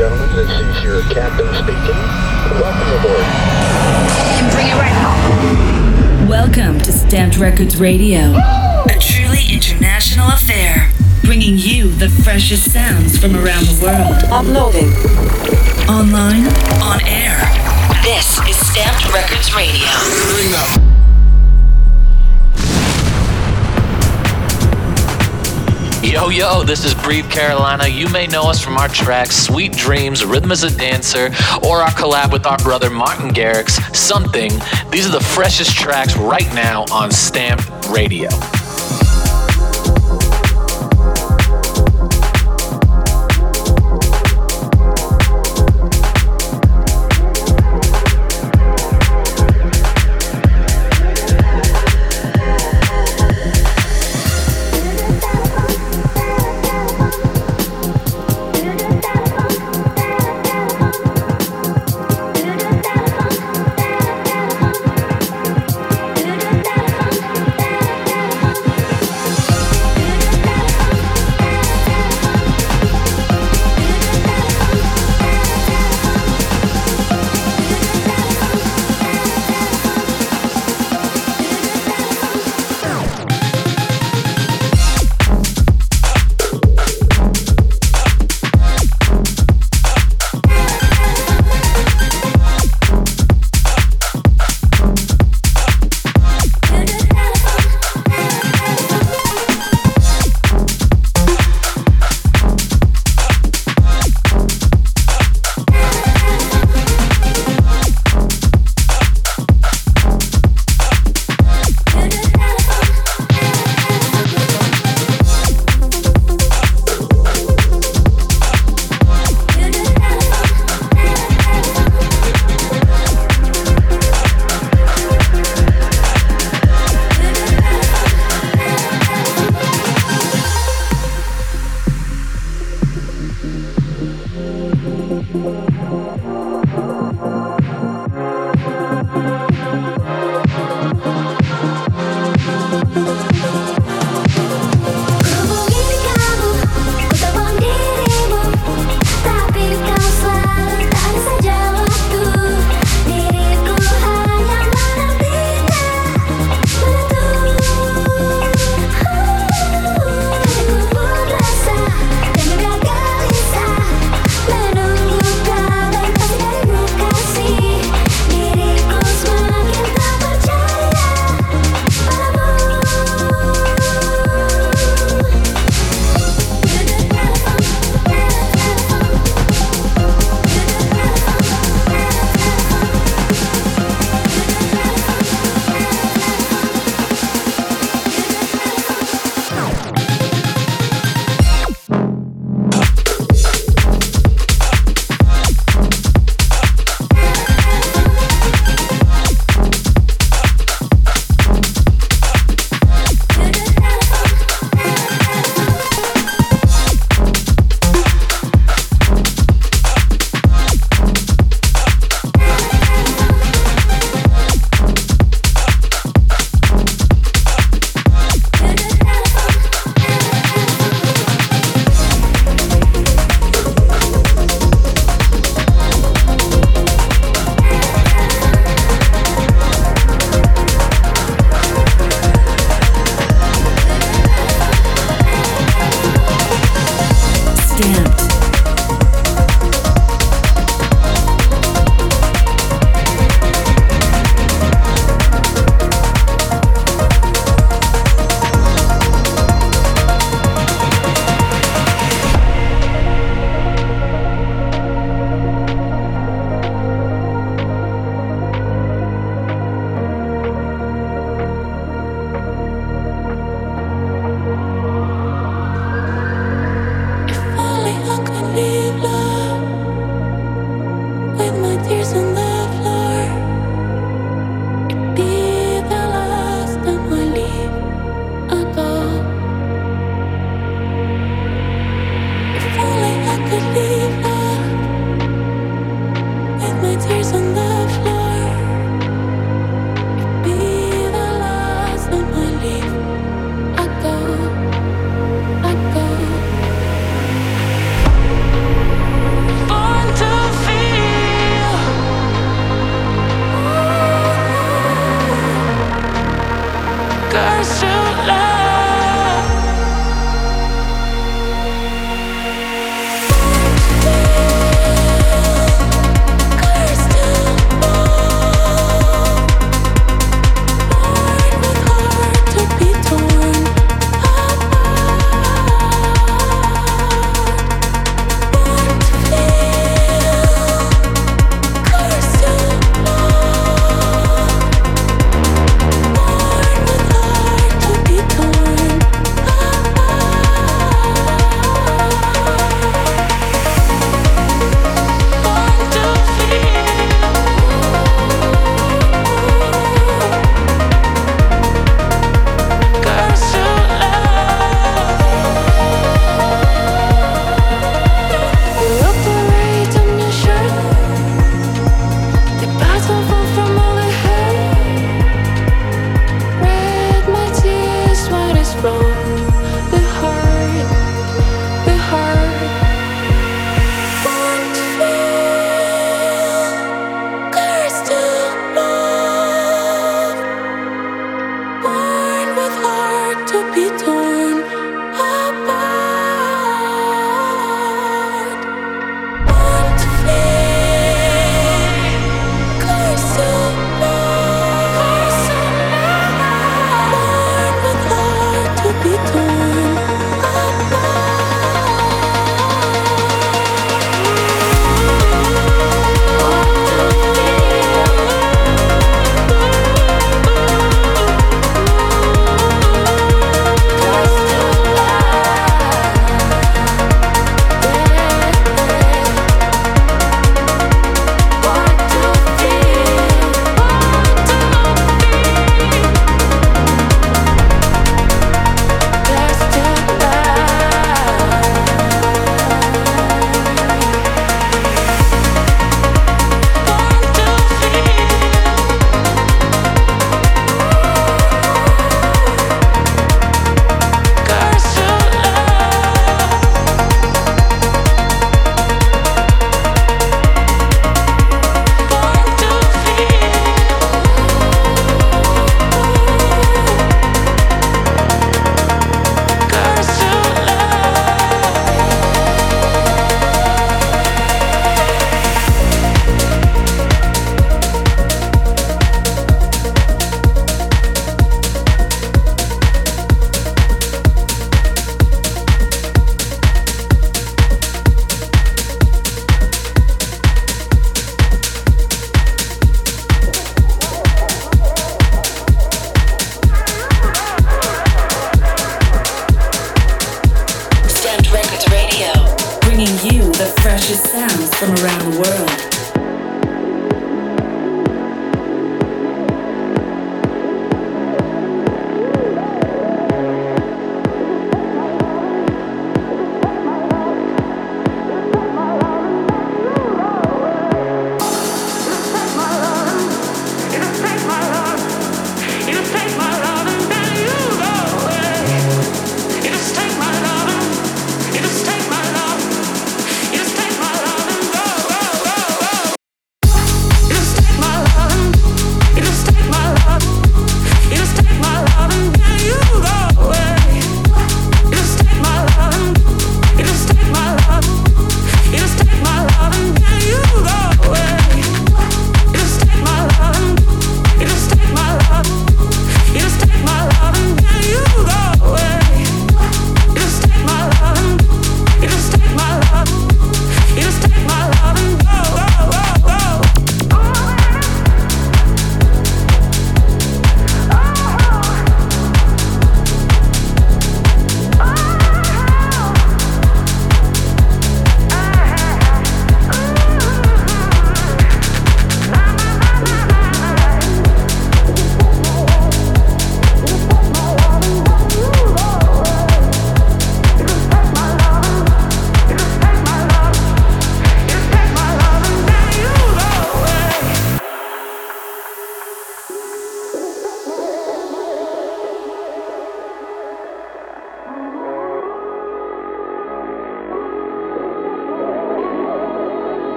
gentlemen, this is your captain speaking. Welcome aboard. And bring it right home. Welcome to Stamped Records Radio, a truly international affair, bringing you the freshest sounds from around the world. Uploading. Online, on air. This is Stamped Records Radio. Yo, yo, this is Breathe Carolina. You may know us from our tracks Sweet Dreams, Rhythm Is a Dancer, or our collab with our brother Martin Garrix, Something. These are the freshest tracks right now on Stamped Radio.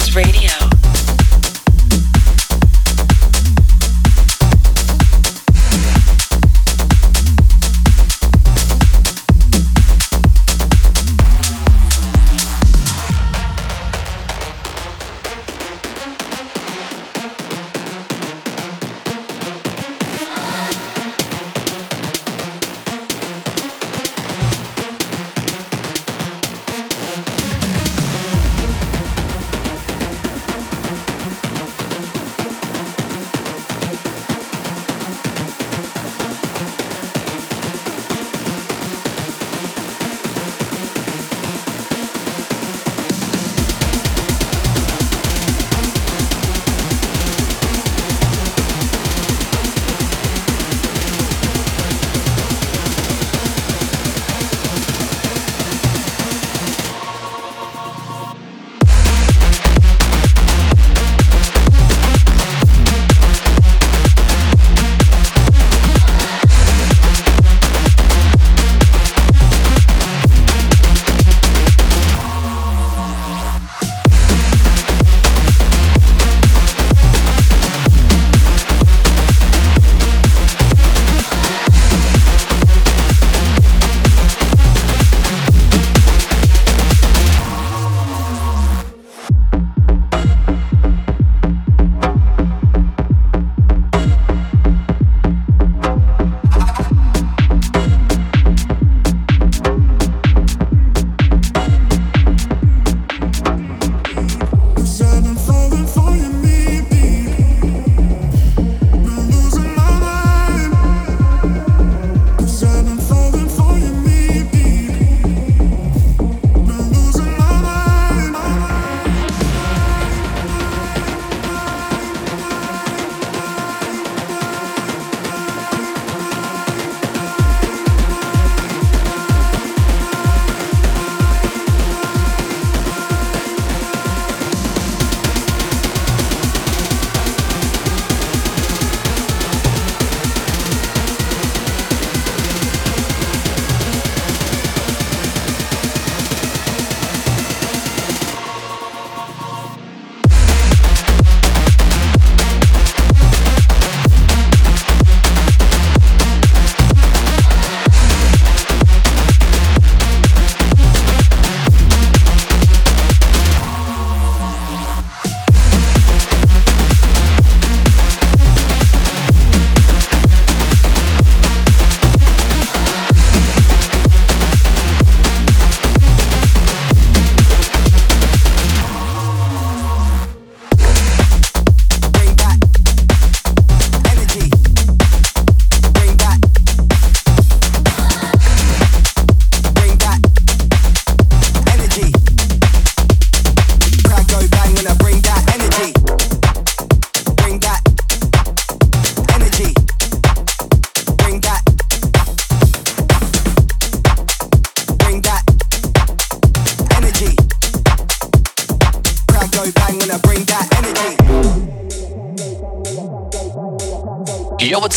Records Radio.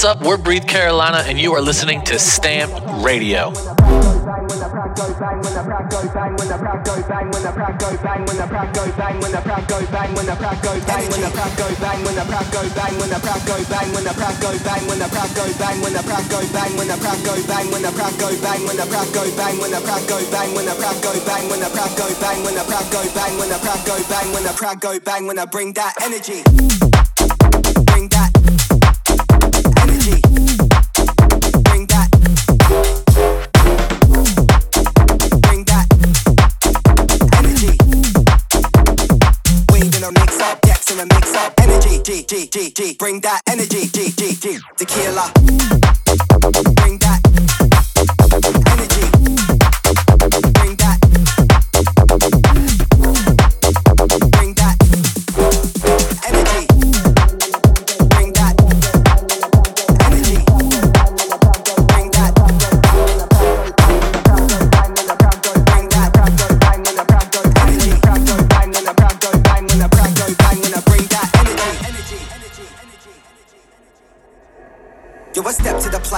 What's up? We're Breathe Carolina, and you are listening to Stamp Radio. bang, when bang, G, G. Bring that energy, G, G, G. Tequila. Bring that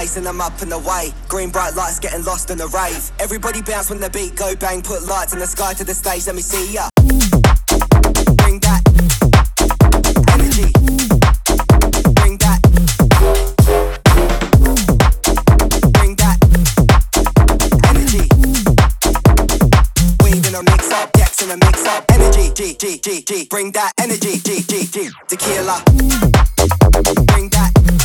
place and I'm up and. Green bright lights getting lost in the rave. Everybody bounce when the beat go bang. Put lights in the sky to the stage. Let me see ya. Bring that energy. Bring that. Bring that energy. Weed a mix up, decks in a mix up. Energy, G, G, G, G. Bring that energy, G, G, G. Tequila. Bring that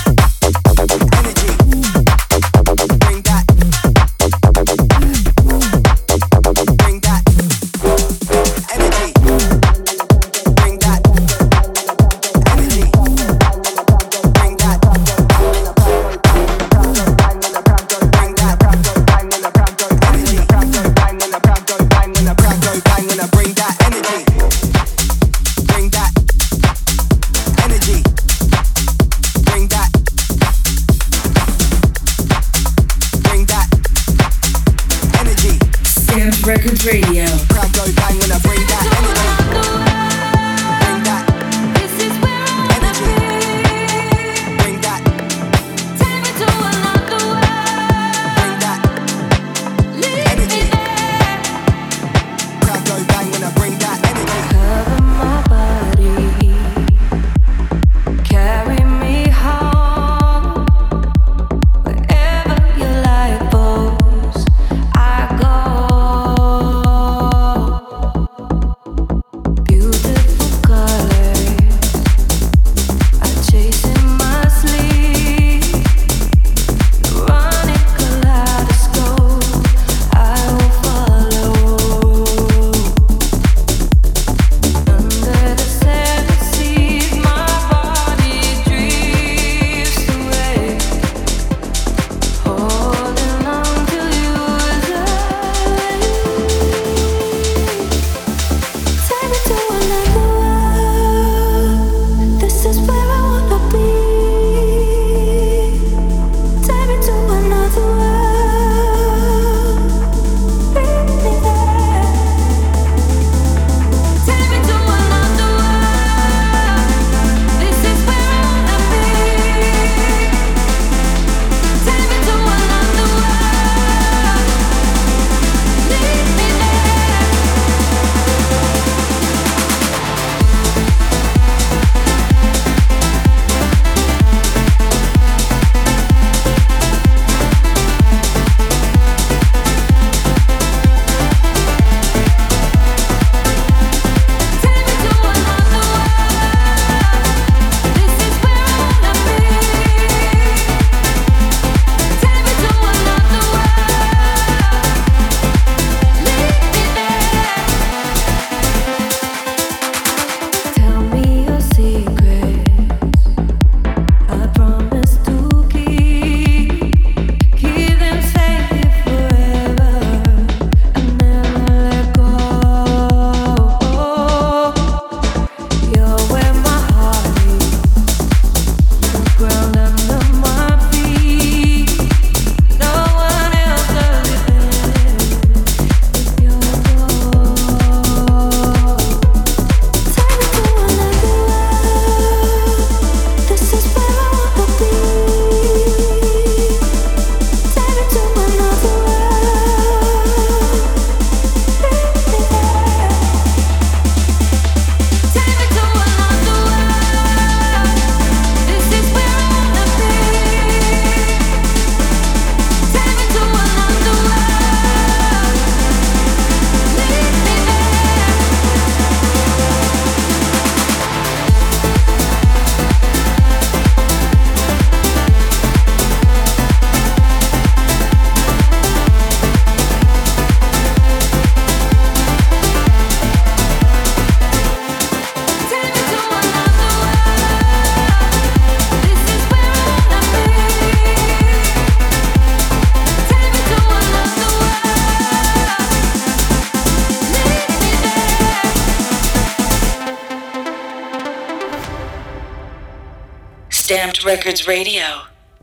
Records Radio.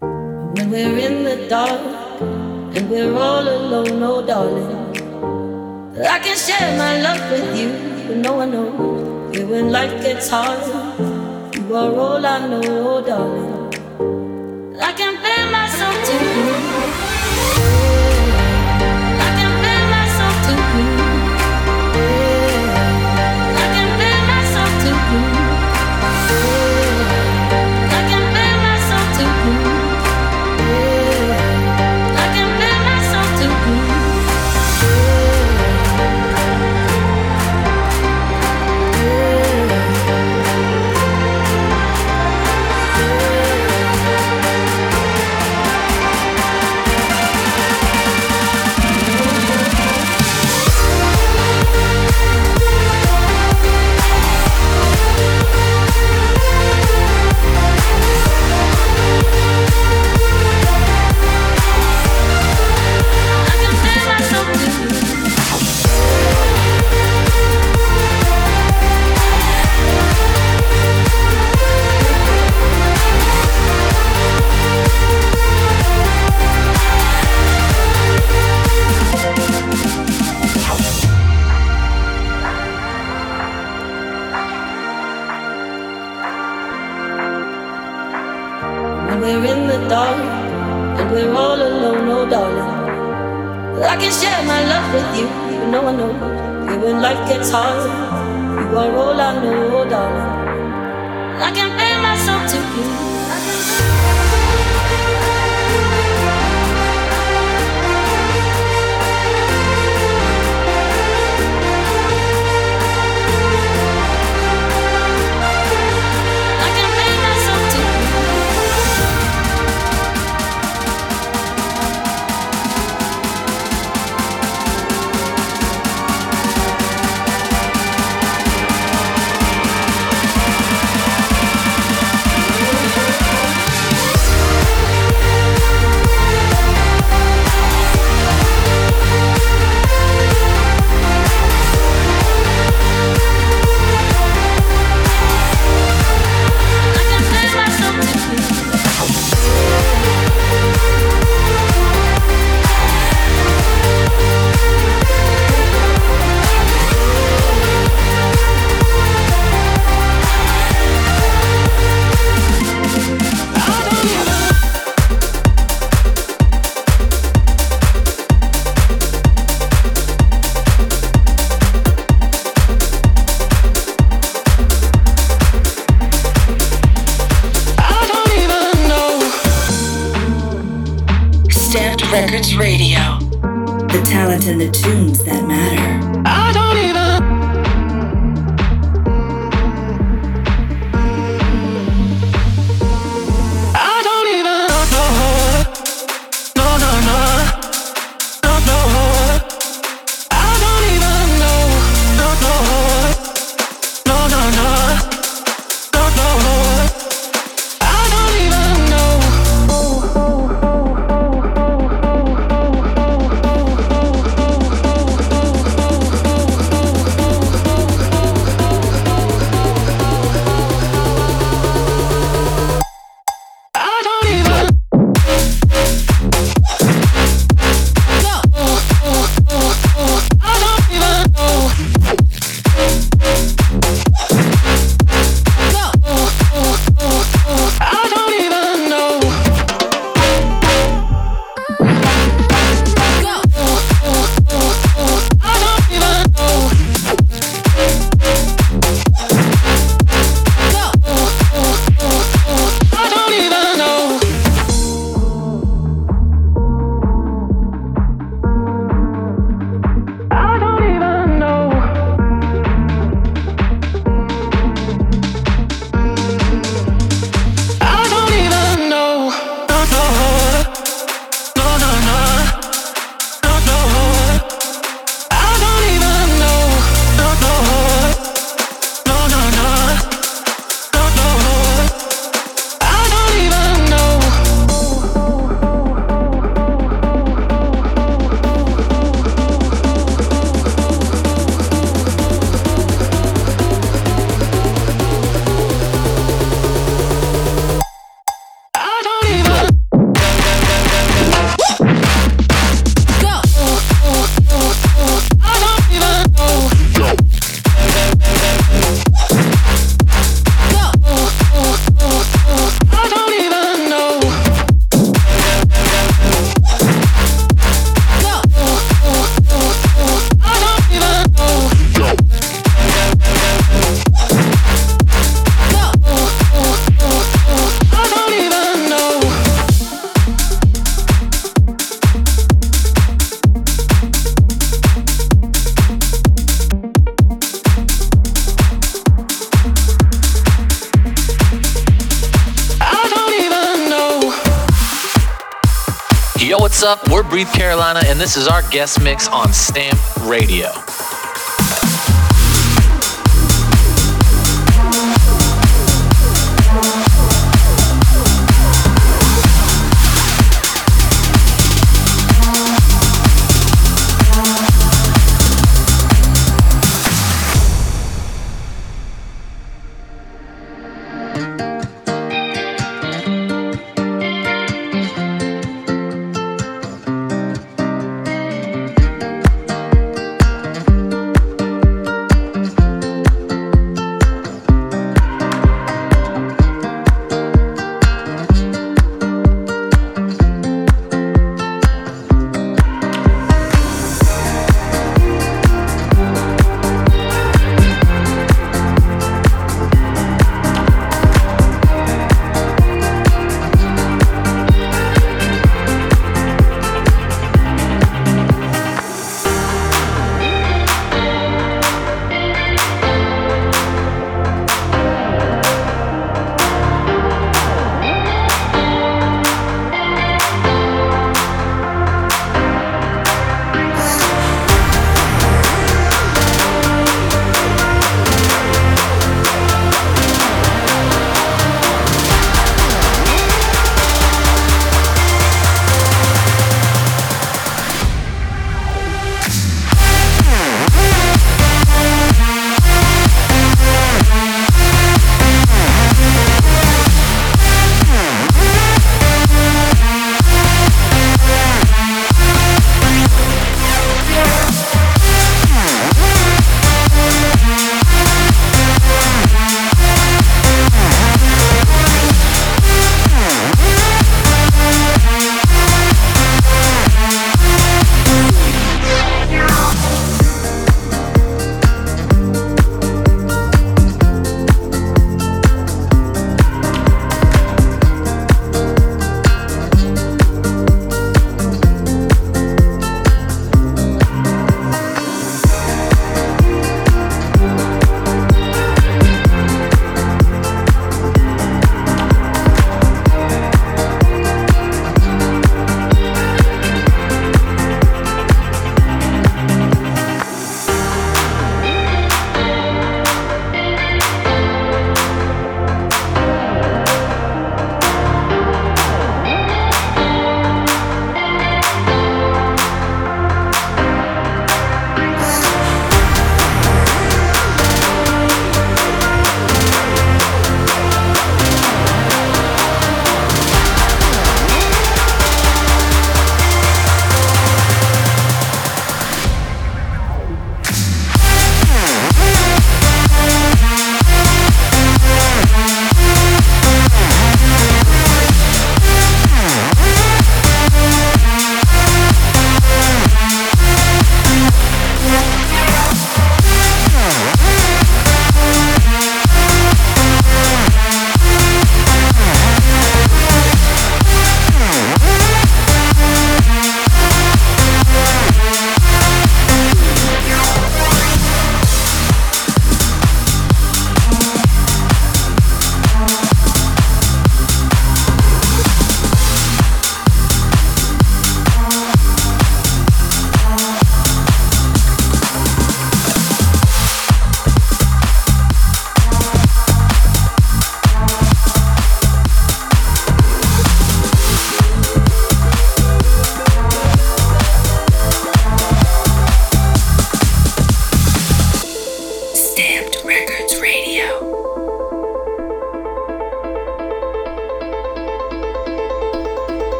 When we're in the dark and we're all alone, oh darling, I can share my love with you, but no one knows. Yeah, when life gets hard, you are all I know, oh darling. I can bear myself to you. can share my love with you, even though I know that when life gets hard, you are all I know, darling. I can pay myself to you. Breathe Carolina, and this is our guest mix on Stamp Radio.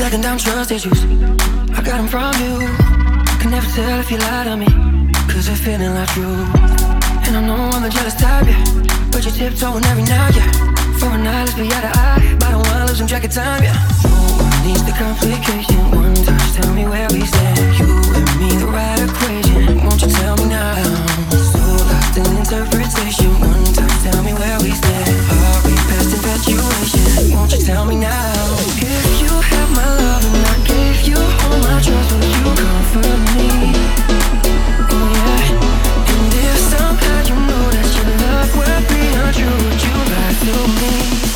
Stacking down trust issues, I got them from you. Can never tell if you lie to me, cause they're feeling like you. And I know I'm the jealous type, yeah. But you're tiptoeing every night, yeah. For a night, let's be out of eye. But I don't wanna lose some jacket time, yeah. No one needs the complication. One touch, tell me where we stand. You and me, the right equation. Won't you tell me now? an interpretation. One time, tell me where we stand. Are we past infatuation? Won't you tell me now? If you my love and I gave you all my trust, you comfort me? Oh yeah. And if somehow you know that your love beyond would you lie to me?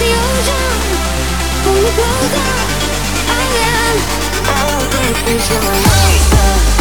the ocean. Pull me closer I am all that is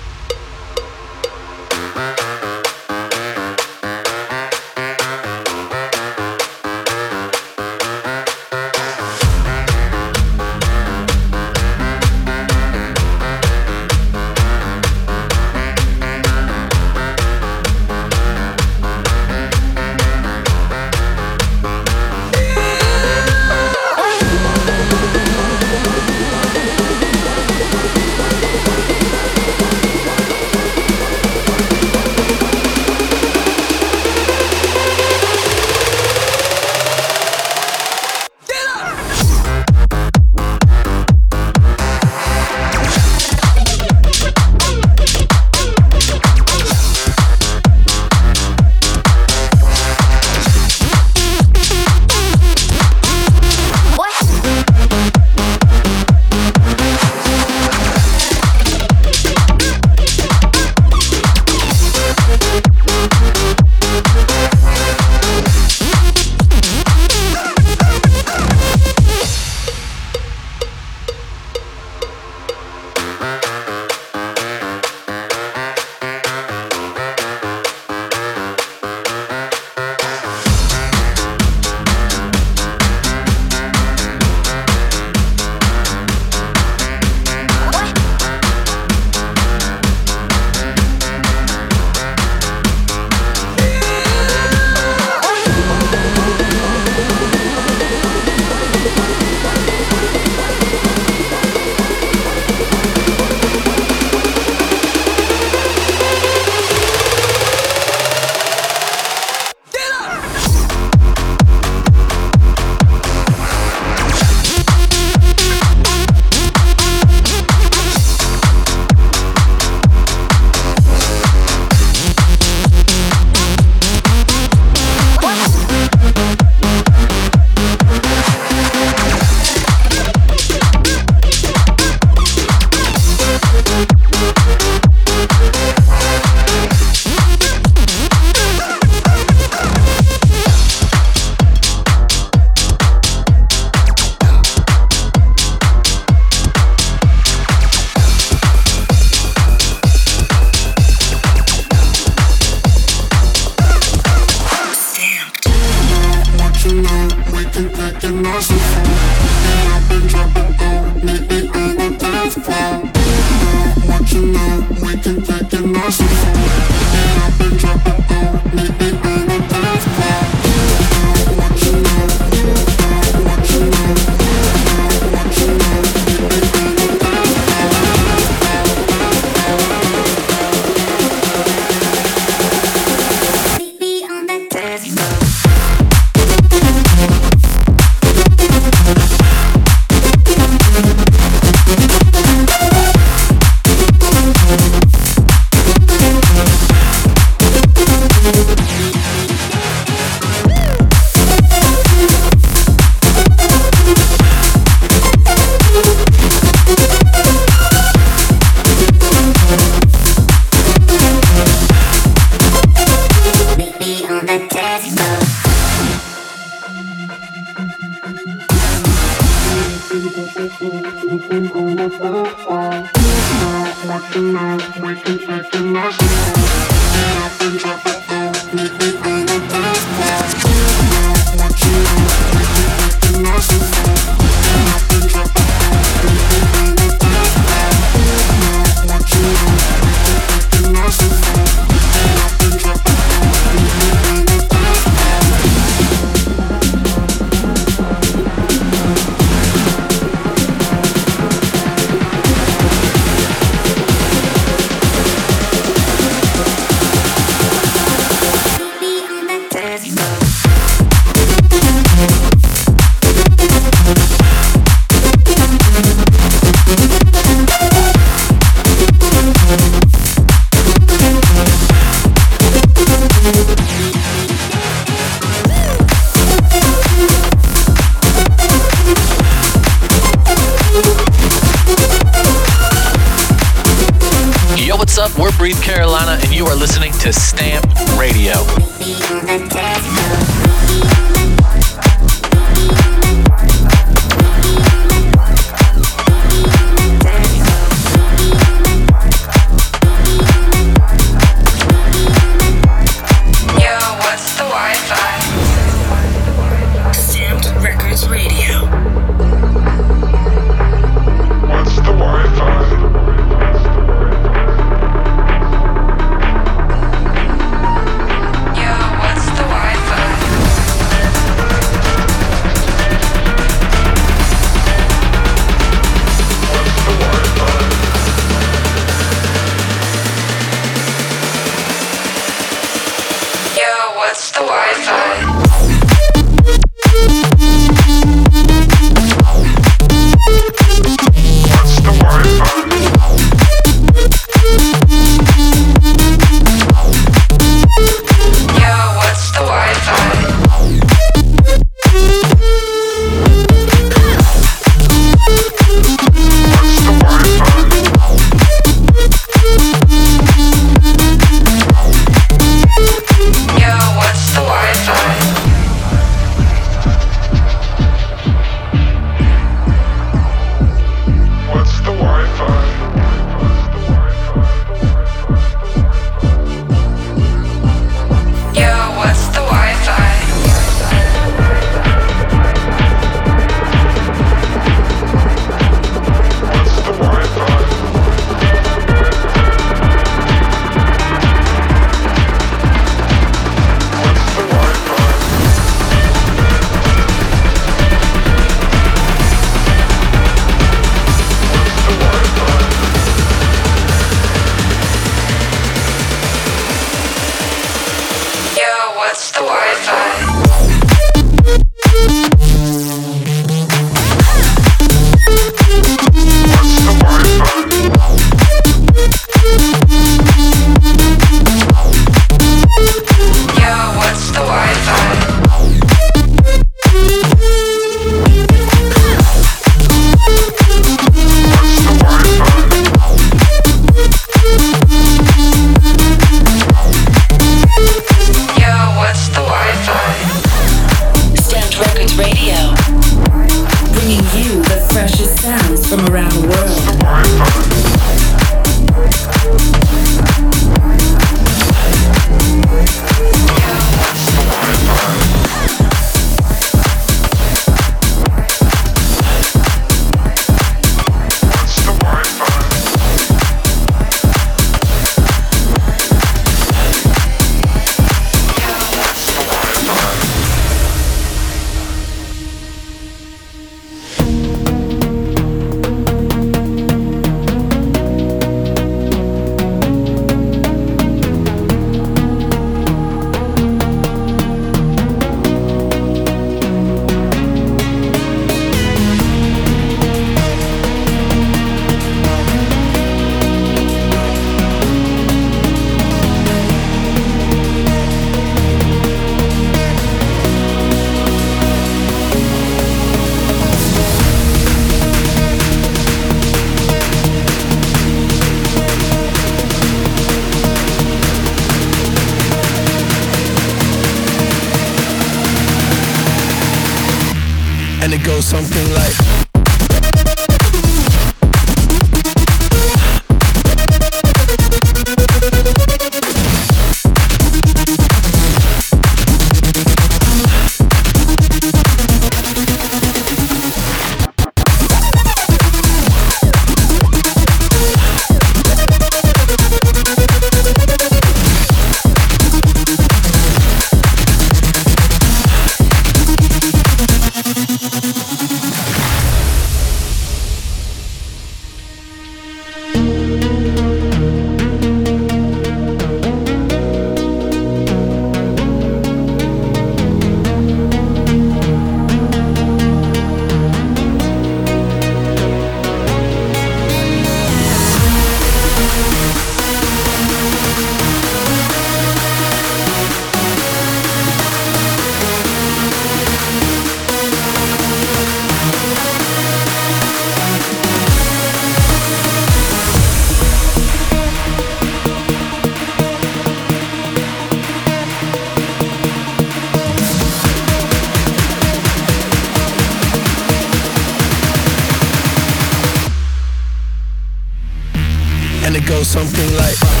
something like. Uh,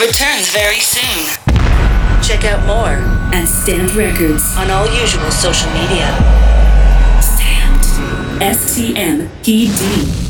returns very soon. Check out more at Stamped Records on all usual social media. Stamped. S T M P D.